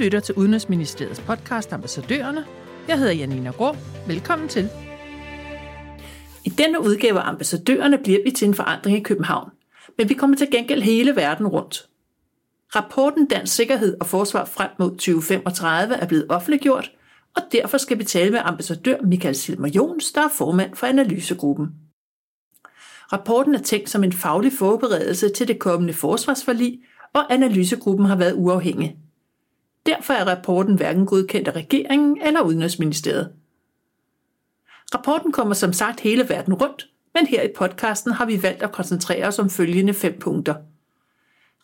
lytter til Udenrigsministeriets podcast Ambassadørerne. Jeg hedder Janina Grå. Velkommen til. I denne udgave af Ambassadørerne bliver vi til en forandring i København. Men vi kommer til gengæld hele verden rundt. Rapporten Dansk Sikkerhed og Forsvar frem mod 2035 er blevet offentliggjort, og derfor skal vi tale med ambassadør Michael Silmer Jons, der er formand for analysegruppen. Rapporten er tænkt som en faglig forberedelse til det kommende forsvarsforlig, og analysegruppen har været uafhængig. Derfor er rapporten hverken godkendt af regeringen eller Udenrigsministeriet. Rapporten kommer som sagt hele verden rundt, men her i podcasten har vi valgt at koncentrere os om følgende fem punkter.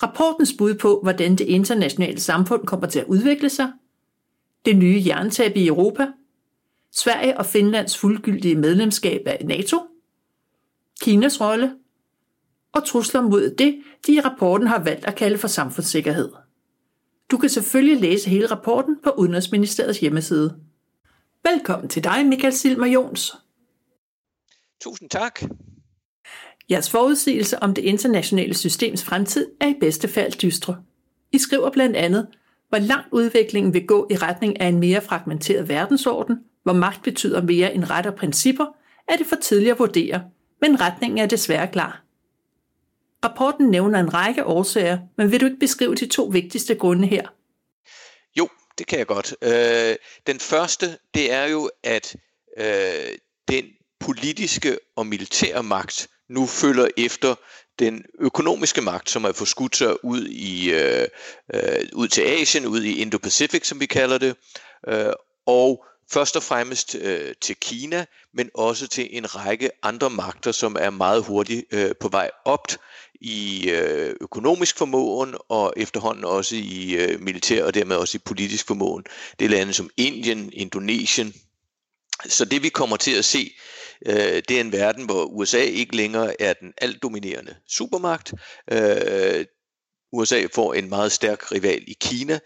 Rapportens bud på, hvordan det internationale samfund kommer til at udvikle sig, det nye jerntab i Europa, Sverige og Finlands fuldgyldige medlemskab af NATO, Kinas rolle og trusler mod det, de i rapporten har valgt at kalde for samfundssikkerhed. Du kan selvfølgelig læse hele rapporten på Udenrigsministeriets hjemmeside. Velkommen til dig, Michael Silmer Jons. Tusind tak. Jeres forudsigelse om det internationale systems fremtid er i bedste fald dystre. I skriver blandt andet, hvor langt udviklingen vil gå i retning af en mere fragmenteret verdensorden, hvor magt betyder mere end ret og principper, er det for tidligt at vurdere, men retningen er desværre klar. Rapporten nævner en række årsager, men vil du ikke beskrive de to vigtigste grunde her? Jo, det kan jeg godt. Øh, den første, det er jo, at øh, den politiske og militære magt nu følger efter den økonomiske magt, som har forskudt sig ud, i, øh, øh, ud til Asien, ud i Indo-Pacific, som vi kalder det, øh, og først og fremmest øh, til Kina, men også til en række andre magter, som er meget hurtigt øh, på vej op i øh, økonomisk formåen og efterhånden også i øh, militær og dermed også i politisk formåen. Det er lande som Indien, Indonesien. Så det vi kommer til at se, øh, det er en verden, hvor USA ikke længere er den altdominerende supermagt. Øh, USA får en meget stærk rival i Kina,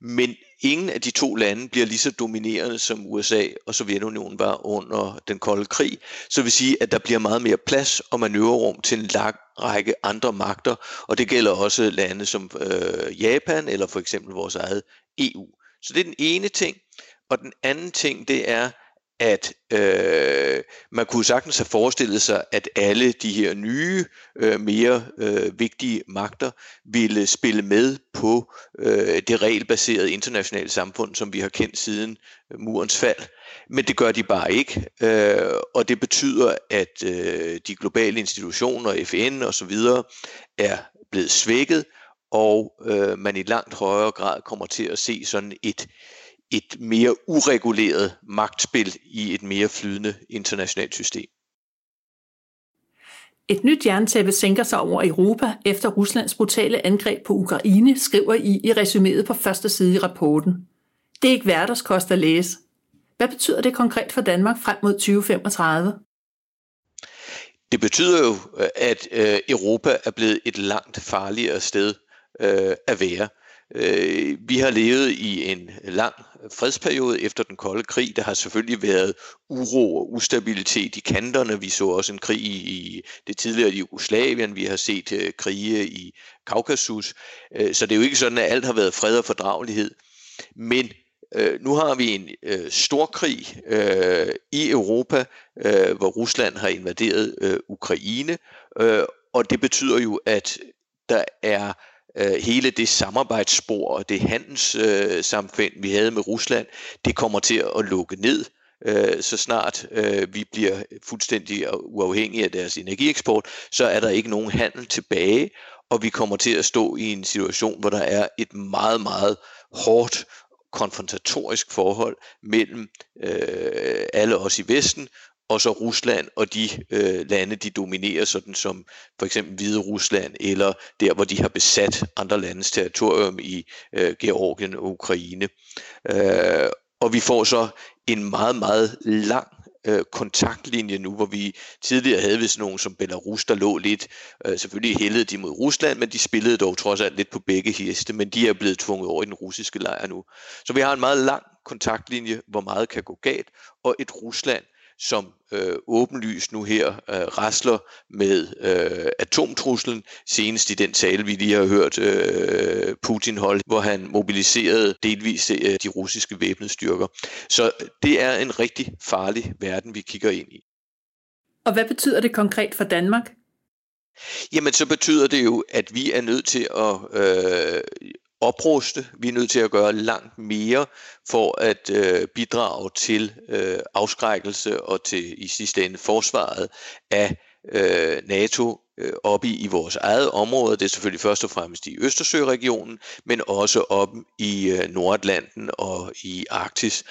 men ingen af de to lande bliver lige så dominerende som USA og Sovjetunionen var under den kolde krig. Så vil sige, at der bliver meget mere plads og manøvrerum til en lang række andre magter, og det gælder også lande som øh, Japan eller for eksempel vores eget EU. Så det er den ene ting. Og den anden ting, det er, at øh, man kunne sagtens have forestillet sig, at alle de her nye, øh, mere øh, vigtige magter ville spille med på øh, det regelbaserede internationale samfund, som vi har kendt siden øh, murens fald. Men det gør de bare ikke, øh, og det betyder, at øh, de globale institutioner, FN og så videre, er blevet svækket, og øh, man i langt højere grad kommer til at se sådan et et mere ureguleret magtspil i et mere flydende internationalt system. Et nyt jerntæppe sænker sig over Europa efter Ruslands brutale angreb på Ukraine, skriver I i resuméet på første side i rapporten. Det er ikke hverdagskost at læse. Hvad betyder det konkret for Danmark frem mod 2035? Det betyder jo, at øh, Europa er blevet et langt farligere sted øh, at være. Øh, vi har levet i en lang fredsperiode efter den kolde krig. Der har selvfølgelig været uro og ustabilitet i kanterne. Vi så også en krig i det tidligere Jugoslavien. Vi har set øh, krige i Kaukasus. Øh, så det er jo ikke sådan, at alt har været fred og fordragelighed. Men øh, nu har vi en øh, stor krig øh, i Europa, øh, hvor Rusland har invaderet øh, Ukraine. Øh, og det betyder jo, at der er øh, hele det samarbejdsspor og det handelssamfund, øh, vi havde med Rusland, det kommer til at lukke ned, øh, så snart øh, vi bliver fuldstændig uafhængige af deres energieksport, så er der ikke nogen handel tilbage, og vi kommer til at stå i en situation, hvor der er et meget, meget hårdt konfrontatorisk forhold mellem øh, alle os i Vesten og så Rusland og de øh, lande, de dominerer, sådan som for eksempel Hvide Rusland, eller der, hvor de har besat andre landes territorium i øh, Georgien og Ukraine. Øh, og vi får så en meget, meget lang øh, kontaktlinje nu, hvor vi tidligere havde vist nogen som Belarus, der lå lidt, øh, selvfølgelig hældede de mod Rusland, men de spillede dog trods alt lidt på begge heste, men de er blevet tvunget over i den russiske lejr nu. Så vi har en meget lang kontaktlinje, hvor meget kan gå galt, og et Rusland, som øh, åbenlyst nu her øh, rasler med øh, atomtruslen, senest i den tale, vi lige har hørt øh, Putin holde, hvor han mobiliserede delvis øh, de russiske væbnede styrker. Så det er en rigtig farlig verden, vi kigger ind i. Og hvad betyder det konkret for Danmark? Jamen, så betyder det jo, at vi er nødt til at øh, opruste. Vi er nødt til at gøre langt mere for at øh, bidrage til øh, afskrækkelse og til i sidste ende forsvaret af øh, NATO øh, oppe i, i vores eget område. Det er selvfølgelig først og fremmest i Østersøregionen, men også op i øh, Nordatlanten og i Arktis.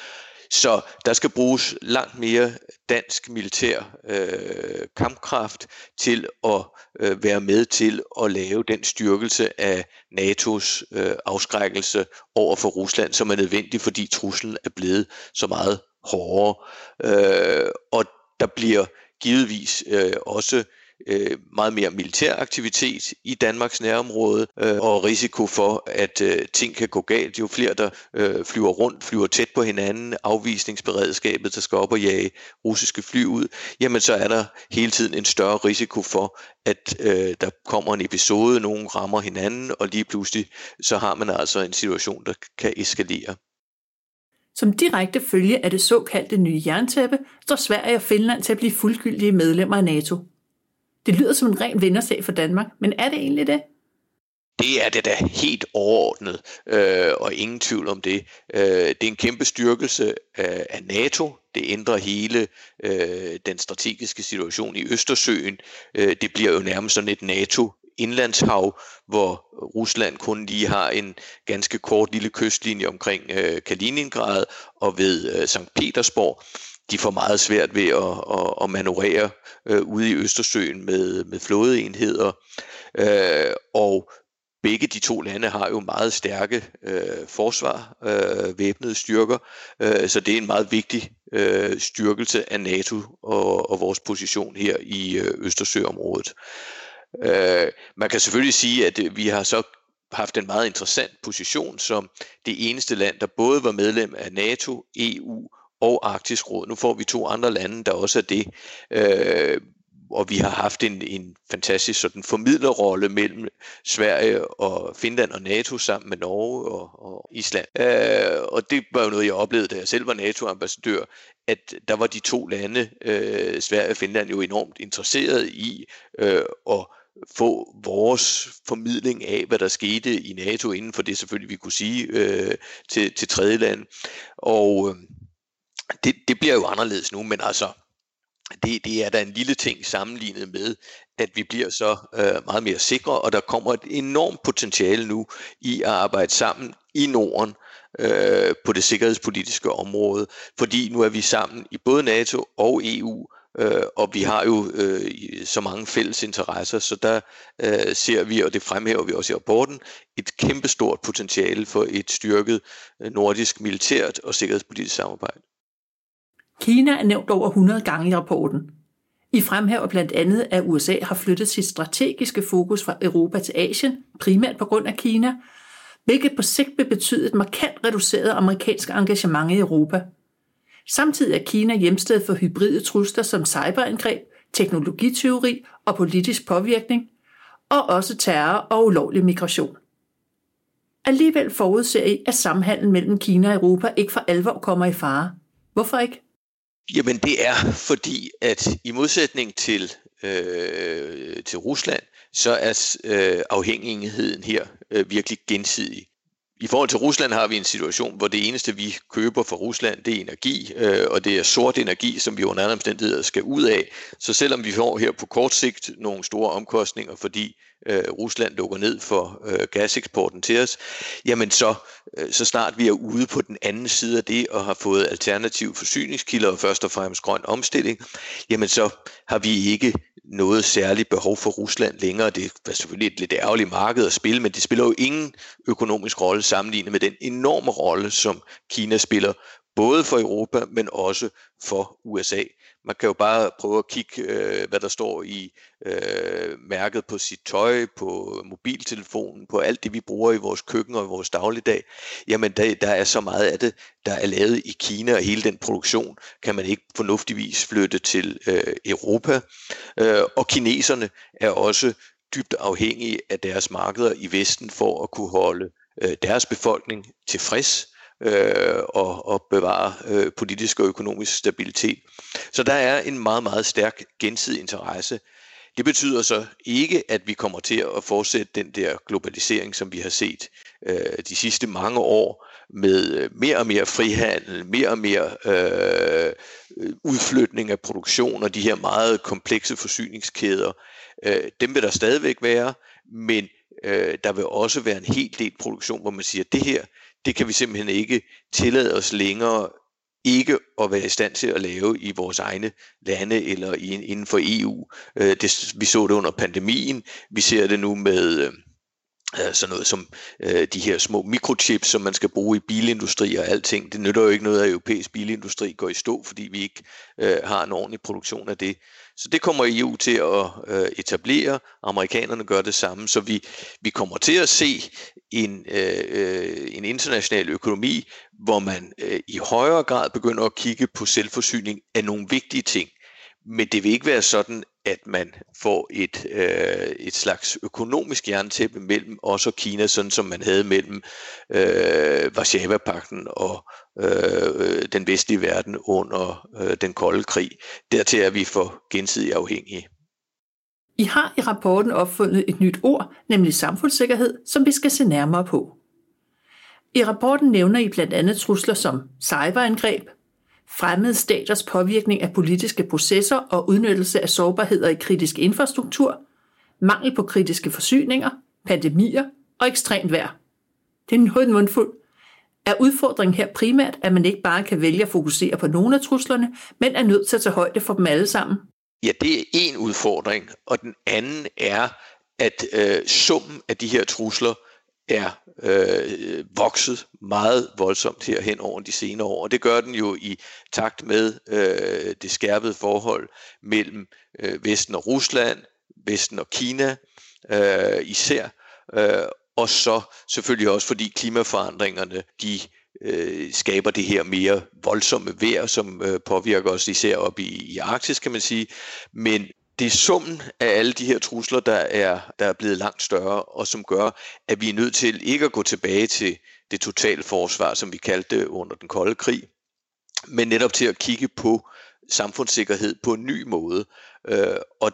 Så der skal bruges langt mere dansk militær øh, kampkraft til at øh, være med til at lave den styrkelse af NATO's øh, afskrækkelse over for Rusland, som er nødvendig, fordi truslen er blevet så meget hårdere. Øh, og der bliver givetvis øh, også øh, meget mere militær aktivitet i Danmarks nærområde, øh, og risiko for, at øh, ting kan gå galt. Jo flere, der øh, flyver rundt, flyver tæt på hinanden, afvisningsberedskabet, der skal op og jage russiske fly ud, jamen så er der hele tiden en større risiko for, at øh, der kommer en episode, nogen rammer hinanden, og lige pludselig så har man altså en situation, der kan eskalere. Som direkte følge af det såkaldte nye jerntæppe, står Sverige og Finland til at blive fuldgyldige medlemmer af NATO. Det lyder som en ren vindersag for Danmark, men er det egentlig det? Det er det da helt overordnet, øh, og ingen tvivl om det. Øh, det er en kæmpe styrkelse øh, af NATO. Det ændrer hele øh, den strategiske situation i Østersøen. Øh, det bliver jo nærmest sådan et NATO indlandshav, hvor Rusland kun lige har en ganske kort lille kystlinje omkring øh, Kaliningrad og ved øh, St. Petersborg de får meget svært ved at, at, at manøvrere øh, ude i Østersøen med, med flådeenheder. Øh, og begge de to lande har jo meget stærke øh, forsvar, øh, væbnede styrker, øh, så det er en meget vigtig øh, styrkelse af NATO og, og vores position her i øh, Østersøområdet. Øh, man kan selvfølgelig sige, at øh, vi har så haft en meget interessant position som det eneste land, der både var medlem af NATO, EU og Arktisk Råd. Nu får vi to andre lande, der også er det. Øh, og vi har haft en, en fantastisk sådan formidlerrolle mellem Sverige og Finland og NATO sammen med Norge og, og Island. Øh, og det var jo noget, jeg oplevede, da jeg selv var NATO-ambassadør, at der var de to lande, øh, Sverige og Finland, jo enormt interesseret i øh, at få vores formidling af, hvad der skete i NATO inden for det selvfølgelig, vi kunne sige øh, til, til tredje land. Og øh, det, det bliver jo anderledes nu, men altså, det, det er da en lille ting sammenlignet med, at vi bliver så øh, meget mere sikre, og der kommer et enormt potentiale nu i at arbejde sammen i Norden øh, på det sikkerhedspolitiske område, fordi nu er vi sammen i både NATO og EU, øh, og vi har jo øh, så mange fælles interesser, så der øh, ser vi, og det fremhæver vi også i rapporten, et kæmpestort potentiale for et styrket øh, nordisk militært og sikkerhedspolitisk samarbejde. Kina er nævnt over 100 gange i rapporten. I fremhæver blandt andet, at USA har flyttet sit strategiske fokus fra Europa til Asien, primært på grund af Kina, hvilket på sigt vil betyde et markant reduceret amerikansk engagement i Europa. Samtidig er Kina hjemsted for hybride trusler som cyberangreb, teknologiteori og politisk påvirkning, og også terror og ulovlig migration. Alligevel forudser I, at samhandlen mellem Kina og Europa ikke for alvor kommer i fare. Hvorfor ikke? Jamen det er fordi, at i modsætning til, øh, til Rusland, så er øh, afhængigheden her øh, virkelig gensidig. I forhold til Rusland har vi en situation, hvor det eneste, vi køber fra Rusland, det er energi, øh, og det er sort energi, som vi under andre omstændigheder skal ud af. Så selvom vi får her på kort sigt nogle store omkostninger, fordi øh, Rusland lukker ned for øh, gaseksporten til os, jamen så, øh, så snart vi er ude på den anden side af det og har fået alternative forsyningskilder og først og fremmest grøn omstilling, jamen så har vi ikke noget særligt behov for Rusland længere. Det er selvfølgelig et lidt ærgerligt marked at spille, men det spiller jo ingen økonomisk rolle sammenlignet med den enorme rolle, som Kina spiller både for Europa, men også for USA. Man kan jo bare prøve at kigge, øh, hvad der står i øh, mærket på sit tøj, på mobiltelefonen, på alt det, vi bruger i vores køkken og i vores dagligdag. Jamen, der, der er så meget af det, der er lavet i Kina, og hele den produktion kan man ikke fornuftigvis flytte til øh, Europa. Øh, og kineserne er også dybt afhængige af deres markeder i Vesten for at kunne holde øh, deres befolkning tilfreds øh, og, og bevare øh, politisk og økonomisk stabilitet. Så der er en meget, meget stærk gensidig interesse. Det betyder så ikke, at vi kommer til at fortsætte den der globalisering, som vi har set øh, de sidste mange år, med øh, mere og mere frihandel, mere og mere øh, udflytning af produktion og de her meget komplekse forsyningskæder. Øh, dem vil der stadigvæk være, men øh, der vil også være en hel del produktion, hvor man siger, at det her, det kan vi simpelthen ikke tillade os længere ikke at være i stand til at lave i vores egne lande eller inden for EU. Øh, det, vi så det under pandemien, vi ser det nu med Øh, Øh, sådan noget som øh, de her små mikrochips, som man skal bruge i bilindustri og alting. Det nytter jo ikke noget, at europæisk bilindustri går i stå, fordi vi ikke øh, har en ordentlig produktion af det. Så det kommer EU til at øh, etablere. Amerikanerne gør det samme, så vi, vi kommer til at se en, øh, øh, en international økonomi, hvor man øh, i højere grad begynder at kigge på selvforsyning af nogle vigtige ting. Men det vil ikke være sådan, at man får et, øh, et slags økonomisk jerntæppe mellem os og Kina, sådan som man havde mellem øh, Varsava-pakten og øh, den vestlige verden under øh, den kolde krig. Dertil er vi for gensidigt afhængige. I har i rapporten opfundet et nyt ord, nemlig samfundssikkerhed, som vi skal se nærmere på. I rapporten nævner I blandt andet trusler som cyberangreb, fremmede staters påvirkning af politiske processer og udnyttelse af sårbarheder i kritisk infrastruktur, mangel på kritiske forsyninger, pandemier og ekstremt vejr. Det er noget mundfuld. Er udfordringen her primært, at man ikke bare kan vælge at fokusere på nogle af truslerne, men er nødt til at tage højde for dem alle sammen? Ja, det er en udfordring, og den anden er, at øh, summen af de her trusler er øh, vokset meget voldsomt her hen over de senere år. Og det gør den jo i takt med øh, det skærpede forhold mellem øh, Vesten og Rusland, Vesten og Kina øh, især, øh, og så selvfølgelig også fordi klimaforandringerne de øh, skaber det her mere voldsomme vejr, som øh, påvirker os især op i, i Arktis, kan man sige. Men det er summen af alle de her trusler, der er, der er blevet langt større, og som gør, at vi er nødt til ikke at gå tilbage til det totale forsvar, som vi kaldte det under den kolde krig, men netop til at kigge på samfundssikkerhed på en ny måde. Øh, og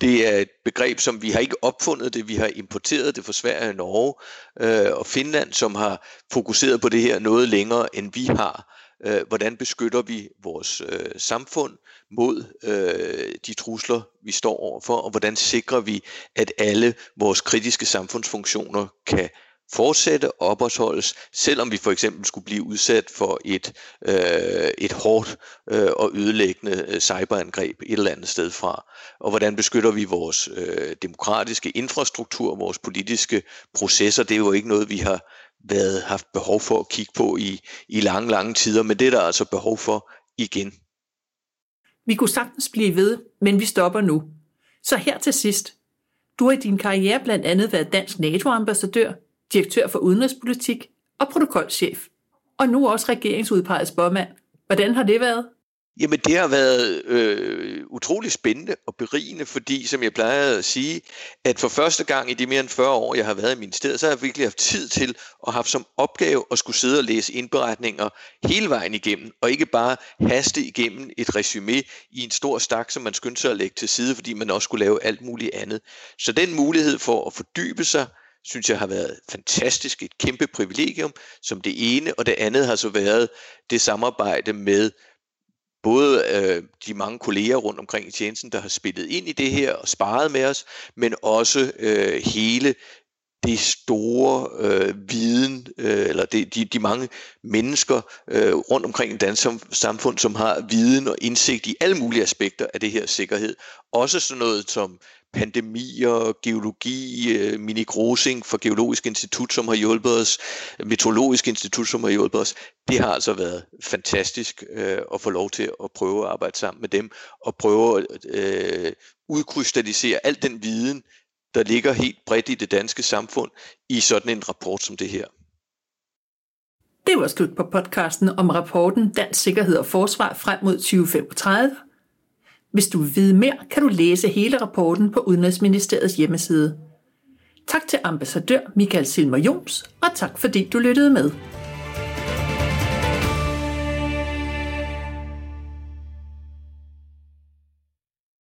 det er et begreb, som vi har ikke opfundet det, vi har importeret det fra Sverige og Norge øh, og Finland, som har fokuseret på det her noget længere, end vi har. Øh, hvordan beskytter vi vores øh, samfund mod øh, de trusler, vi står overfor, og hvordan sikrer vi, at alle vores kritiske samfundsfunktioner kan fortsætte og opretholdes, selvom vi for eksempel skulle blive udsat for et, øh, et hårdt øh, og ødelæggende øh, cyberangreb et eller andet sted fra. Og hvordan beskytter vi vores øh, demokratiske infrastruktur, vores politiske processer. Det er jo ikke noget, vi har været, haft behov for at kigge på i, i lange, lange tider, men det er der altså behov for igen. Vi kunne sagtens blive ved, men vi stopper nu. Så her til sidst. Du har i din karriere blandt andet været dansk NATO-ambassadør, direktør for udenrigspolitik og protokolchef. Og nu også regeringsudpeget spormand. Hvordan har det været? Jamen det har været øh, utrolig spændende og berigende, fordi som jeg plejede at sige, at for første gang i de mere end 40 år, jeg har været i ministeriet, så har jeg virkelig haft tid til at have som opgave at skulle sidde og læse indberetninger hele vejen igennem, og ikke bare haste igennem et resume i en stor stak, som man skyndte sig at lægge til side, fordi man også skulle lave alt muligt andet. Så den mulighed for at fordybe sig, synes jeg har været fantastisk, et kæmpe privilegium som det ene, og det andet har så været det samarbejde med både øh, de mange kolleger rundt omkring i tjenesten, der har spillet ind i det her og sparet med os, men også øh, hele det store øh, viden, øh, eller det, de, de mange mennesker øh, rundt omkring i dansk samfund, som har viden og indsigt i alle mulige aspekter af det her sikkerhed. Også sådan noget som pandemier, geologi, øh, Mini Grosing for Geologisk Institut, som har hjulpet os, Meteorologisk Institut, som har hjulpet os. Det har altså været fantastisk øh, at få lov til at prøve at arbejde sammen med dem, og prøve at øh, udkrystallisere al den viden, der ligger helt bredt i det danske samfund, i sådan en rapport som det her. Det var slut på podcasten om rapporten Dansk Sikkerhed og Forsvar frem mod 2035. Hvis du vil vide mere, kan du læse hele rapporten på Udenrigsministeriets hjemmeside. Tak til ambassadør Michael Silmer Jons, og tak fordi du lyttede med.